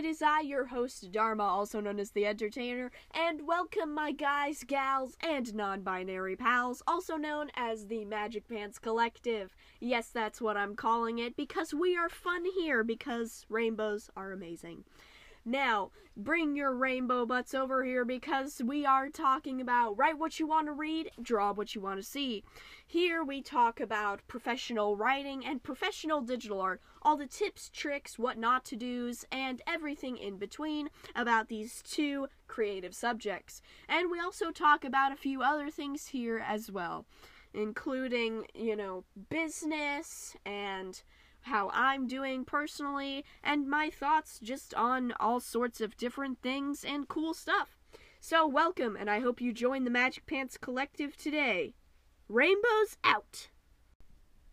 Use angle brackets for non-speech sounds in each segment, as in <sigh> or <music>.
it is I, your host, Dharma, also known as the Entertainer, and welcome my guys, gals, and non binary pals, also known as the Magic Pants Collective. Yes, that's what I'm calling it, because we are fun here, because rainbows are amazing. Now, bring your rainbow butts over here because we are talking about write what you want to read, draw what you want to see. Here we talk about professional writing and professional digital art, all the tips, tricks, what not to do's, and everything in between about these two creative subjects. And we also talk about a few other things here as well, including, you know, business and how I'm doing personally, and my thoughts just on all sorts of different things and cool stuff. So, welcome, and I hope you join the Magic Pants Collective today. Rainbows out!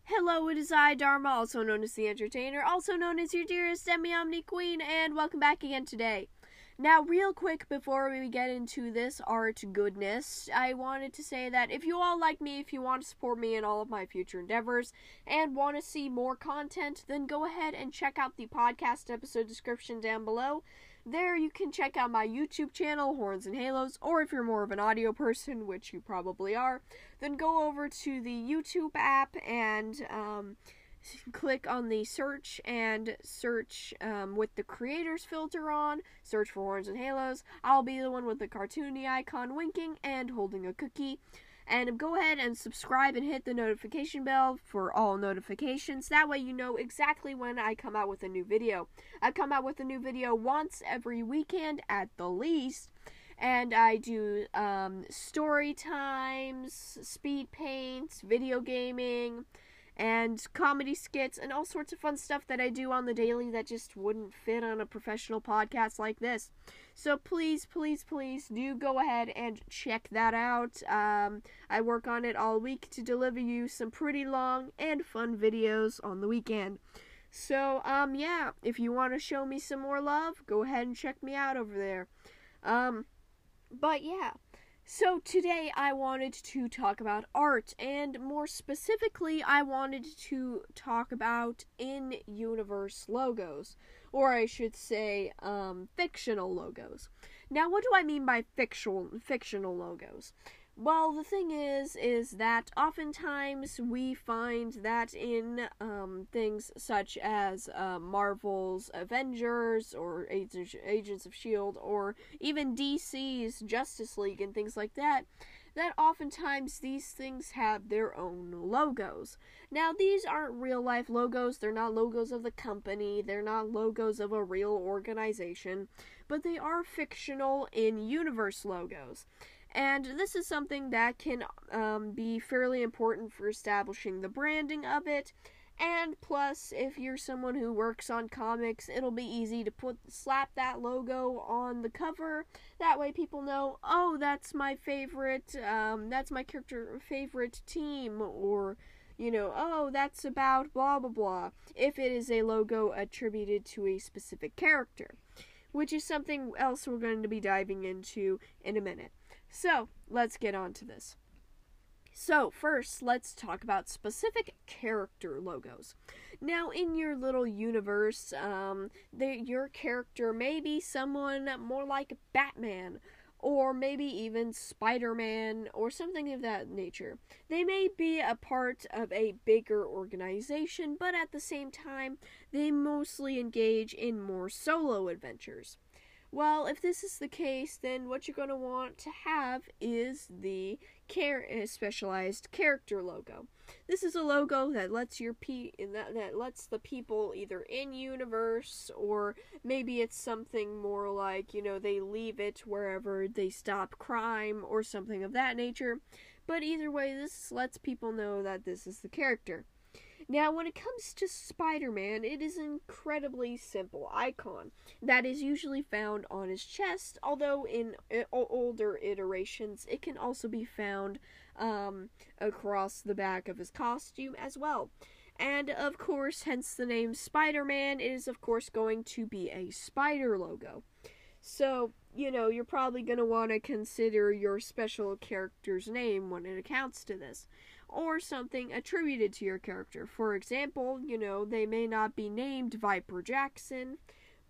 Hello, it is I, Dharma, also known as the Entertainer, also known as your dearest semi omni Queen, and welcome back again today. Now, real quick before we get into this art goodness, I wanted to say that if you all like me, if you want to support me in all of my future endeavors, and want to see more content, then go ahead and check out the podcast episode description down below. There you can check out my YouTube channel, Horns and Halos, or if you're more of an audio person, which you probably are, then go over to the YouTube app and um, click on the search and search um, with the creators filter on, search for horns and halos. I'll be the one with the cartoony icon winking and holding a cookie. And go ahead and subscribe and hit the notification bell for all notifications. That way you know exactly when I come out with a new video. I come out with a new video once every weekend at the least and I do um, story times, speed paints, video gaming, and comedy skits and all sorts of fun stuff that I do on the daily that just wouldn't fit on a professional podcast like this. So please, please, please do go ahead and check that out. Um, I work on it all week to deliver you some pretty long and fun videos on the weekend. So, um, yeah, if you want to show me some more love, go ahead and check me out over there. Um, but yeah. So, today I wanted to talk about art, and more specifically, I wanted to talk about in universe logos, or I should say, um, fictional logos. Now, what do I mean by fictional, fictional logos? Well, the thing is, is that oftentimes we find that in um, things such as uh, Marvel's Avengers or Agents of S.H.I.E.L.D. or even DC's Justice League and things like that, that oftentimes these things have their own logos. Now, these aren't real life logos, they're not logos of the company, they're not logos of a real organization, but they are fictional in universe logos. And this is something that can um, be fairly important for establishing the branding of it. And plus, if you're someone who works on comics, it'll be easy to put slap that logo on the cover. That way, people know, oh, that's my favorite, um, that's my character favorite team, or you know, oh, that's about blah blah blah. If it is a logo attributed to a specific character, which is something else we're going to be diving into in a minute. So, let's get on to this. So, first, let's talk about specific character logos. Now, in your little universe, um, the, your character may be someone more like Batman, or maybe even Spider Man, or something of that nature. They may be a part of a bigger organization, but at the same time, they mostly engage in more solo adventures. Well, if this is the case, then what you're going to want to have is the care uh, specialized character logo. This is a logo that lets your pe- that, that lets the people either in universe or maybe it's something more like, you know, they leave it wherever they stop crime or something of that nature. But either way, this lets people know that this is the character. Now, when it comes to Spider Man, it is an incredibly simple icon that is usually found on his chest, although in uh, older iterations, it can also be found um, across the back of his costume as well. And of course, hence the name Spider Man, it is of course going to be a spider logo. So, you know, you're probably going to want to consider your special character's name when it accounts to this or something attributed to your character. For example, you know, they may not be named Viper Jackson,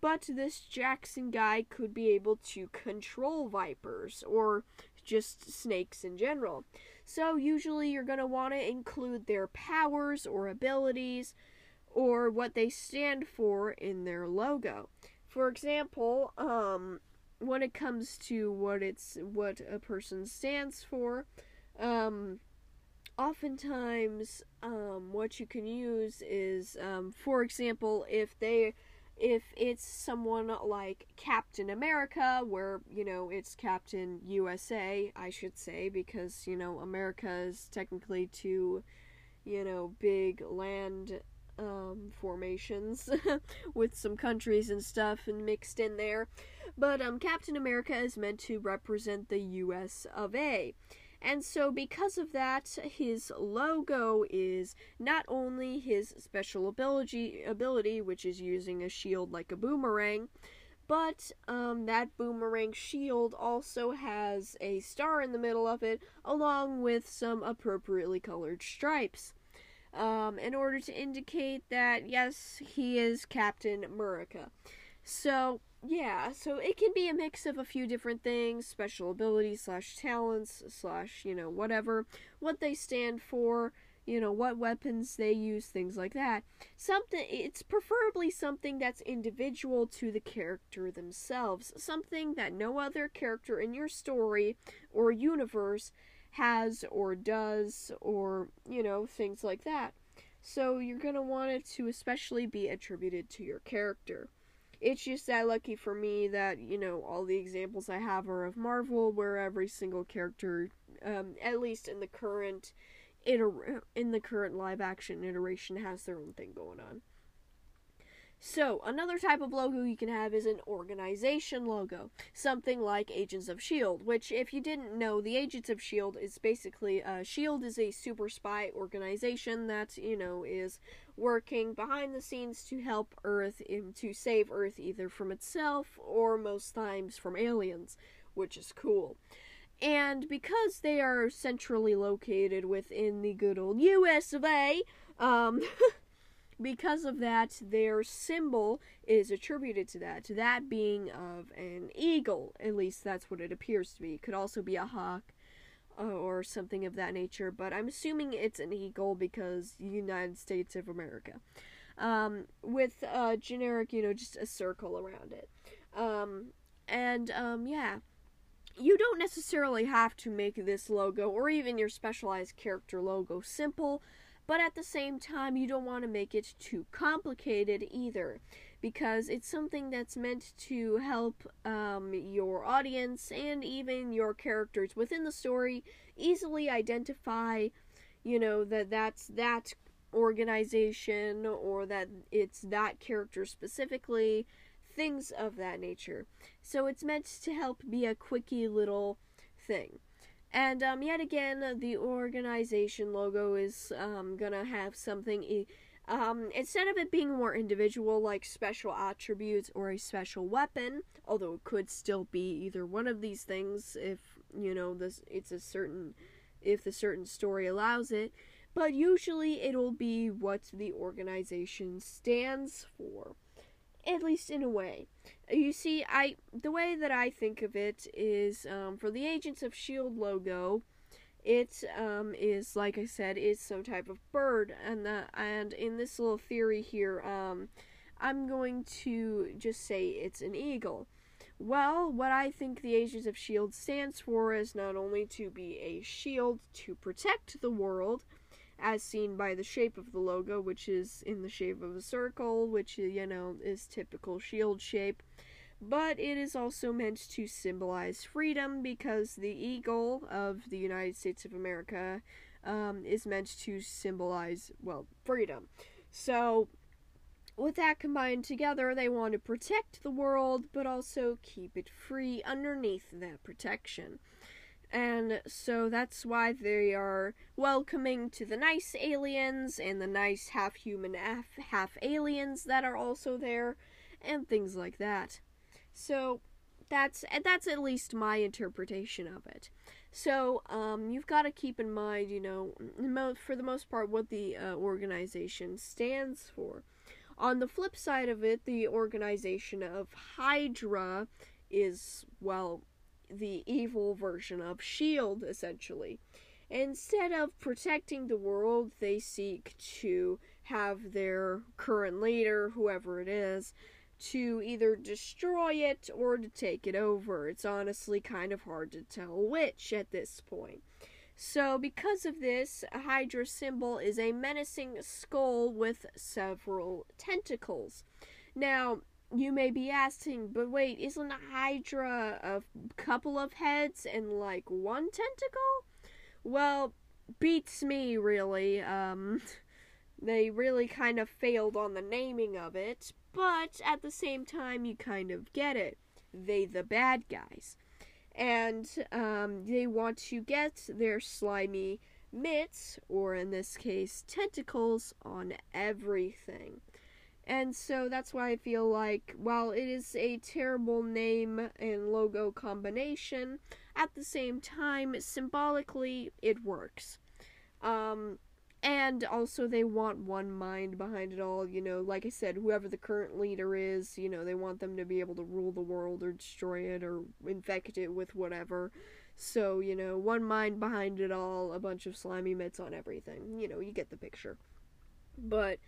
but this Jackson guy could be able to control vipers or just snakes in general. So, usually, you're going to want to include their powers or abilities or what they stand for in their logo. For example, um, when it comes to what it's what a person stands for, um, oftentimes um, what you can use is, um, for example, if they if it's someone like Captain America, where, you know, it's Captain USA, I should say, because, you know, America is technically two, you know, big land um, formations <laughs> with some countries and stuff and mixed in there. But um, Captain America is meant to represent the US of A. And so, because of that, his logo is not only his special ability, ability which is using a shield like a boomerang, but um, that boomerang shield also has a star in the middle of it, along with some appropriately colored stripes. Um, in order to indicate that, yes, he is Captain America. So, yeah, so it can be a mix of a few different things special abilities slash talents slash, you know, whatever, what they stand for, you know, what weapons they use, things like that. Something, it's preferably something that's individual to the character themselves, something that no other character in your story or universe has or does, or, you know, things like that. So you're going to want it to especially be attributed to your character. It's just that lucky for me that, you know, all the examples I have are of Marvel, where every single character, um, at least in the current iter- in the current live action iteration, has their own thing going on. So, another type of logo you can have is an organization logo, something like Agents of S.H.I.E.L.D., which, if you didn't know, the Agents of S.H.I.E.L.D. is basically, uh, S.H.I.E.L.D. is a super spy organization that, you know, is working behind the scenes to help Earth, in, to save Earth either from itself or most times from aliens, which is cool. And because they are centrally located within the good old US of A, um, <laughs> because of that, their symbol is attributed to that, to that being of an eagle. At least that's what it appears to be. It could also be a hawk uh, or something of that nature, but I'm assuming it's an eagle because United States of America. Um, with a generic, you know, just a circle around it. Um, and um, yeah, you don't necessarily have to make this logo or even your specialized character logo simple but at the same time, you don't want to make it too complicated either, because it's something that's meant to help um, your audience and even your characters within the story easily identify, you know, that that's that organization or that it's that character specifically, things of that nature. So it's meant to help be a quickie little thing. And um, yet again, the organization logo is um, gonna have something. Um, instead of it being more individual, like special attributes or a special weapon, although it could still be either one of these things if you know this, it's a certain, if the certain story allows it. But usually, it'll be what the organization stands for at least in a way. You see, I the way that I think of it is um, for the Agents of Shield logo. It um, is like I said, is some type of bird, and the, and in this little theory here, um, I'm going to just say it's an eagle. Well, what I think the Agents of Shield stands for is not only to be a shield to protect the world, as seen by the shape of the logo, which is in the shape of a circle, which, you know, is typical shield shape. But it is also meant to symbolize freedom because the eagle of the United States of America um, is meant to symbolize, well, freedom. So, with that combined together, they want to protect the world, but also keep it free underneath that protection. And so that's why they are welcoming to the nice aliens and the nice half human, half, aliens that are also there, and things like that. So that's that's at least my interpretation of it. So um, you've got to keep in mind, you know, for the most part, what the uh, organization stands for. On the flip side of it, the organization of Hydra is, well, the evil version of S.H.I.E.L.D., essentially. Instead of protecting the world, they seek to have their current leader, whoever it is, to either destroy it or to take it over. It's honestly kind of hard to tell which at this point. So, because of this, Hydra symbol is a menacing skull with several tentacles. Now, you may be asking, but wait, isn't a Hydra a couple of heads and like one tentacle? Well, beats me, really. Um, <laughs> they really kind of failed on the naming of it, but at the same time, you kind of get it. They the bad guys. And um, they want to get their slimy mitts, or in this case, tentacles, on everything. And so that's why I feel like, while it is a terrible name and logo combination, at the same time, symbolically, it works. Um, and also, they want one mind behind it all. You know, like I said, whoever the current leader is, you know, they want them to be able to rule the world or destroy it or infect it with whatever. So, you know, one mind behind it all, a bunch of slimy mitts on everything. You know, you get the picture. But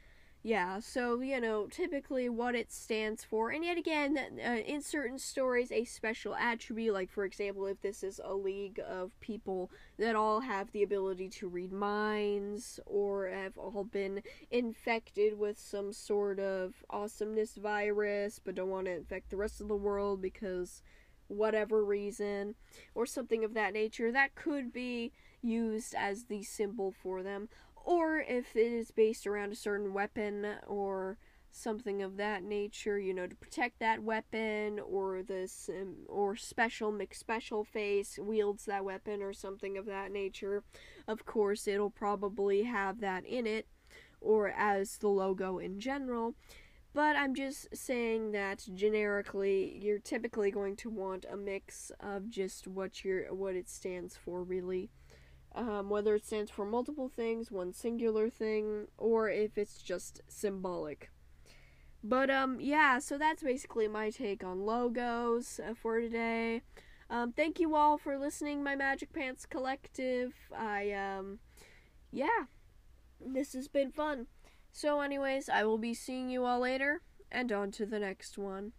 yeah, so, you know, typically what it stands for, and yet again, uh, in certain stories, a special attribute, like for example, if this is a league of people that all have the ability to read minds, or have all been infected with some sort of awesomeness virus, but don't want to infect the rest of the world because whatever reason, or something of that nature, that could be used as the symbol for them or if it is based around a certain weapon or something of that nature, you know, to protect that weapon, or this, um, or special McSpecial face wields that weapon, or something of that nature. Of course, it'll probably have that in it, or as the logo in general. But I'm just saying that generically, you're typically going to want a mix of just what your what it stands for, really um, whether it stands for multiple things, one singular thing, or if it's just symbolic. But um, yeah, so that's basically my take on logos uh, for today. Um, thank you all for listening, my Magic Pants Collective. I um, yeah, this has been fun. So, anyways, I will be seeing you all later, and on to the next one.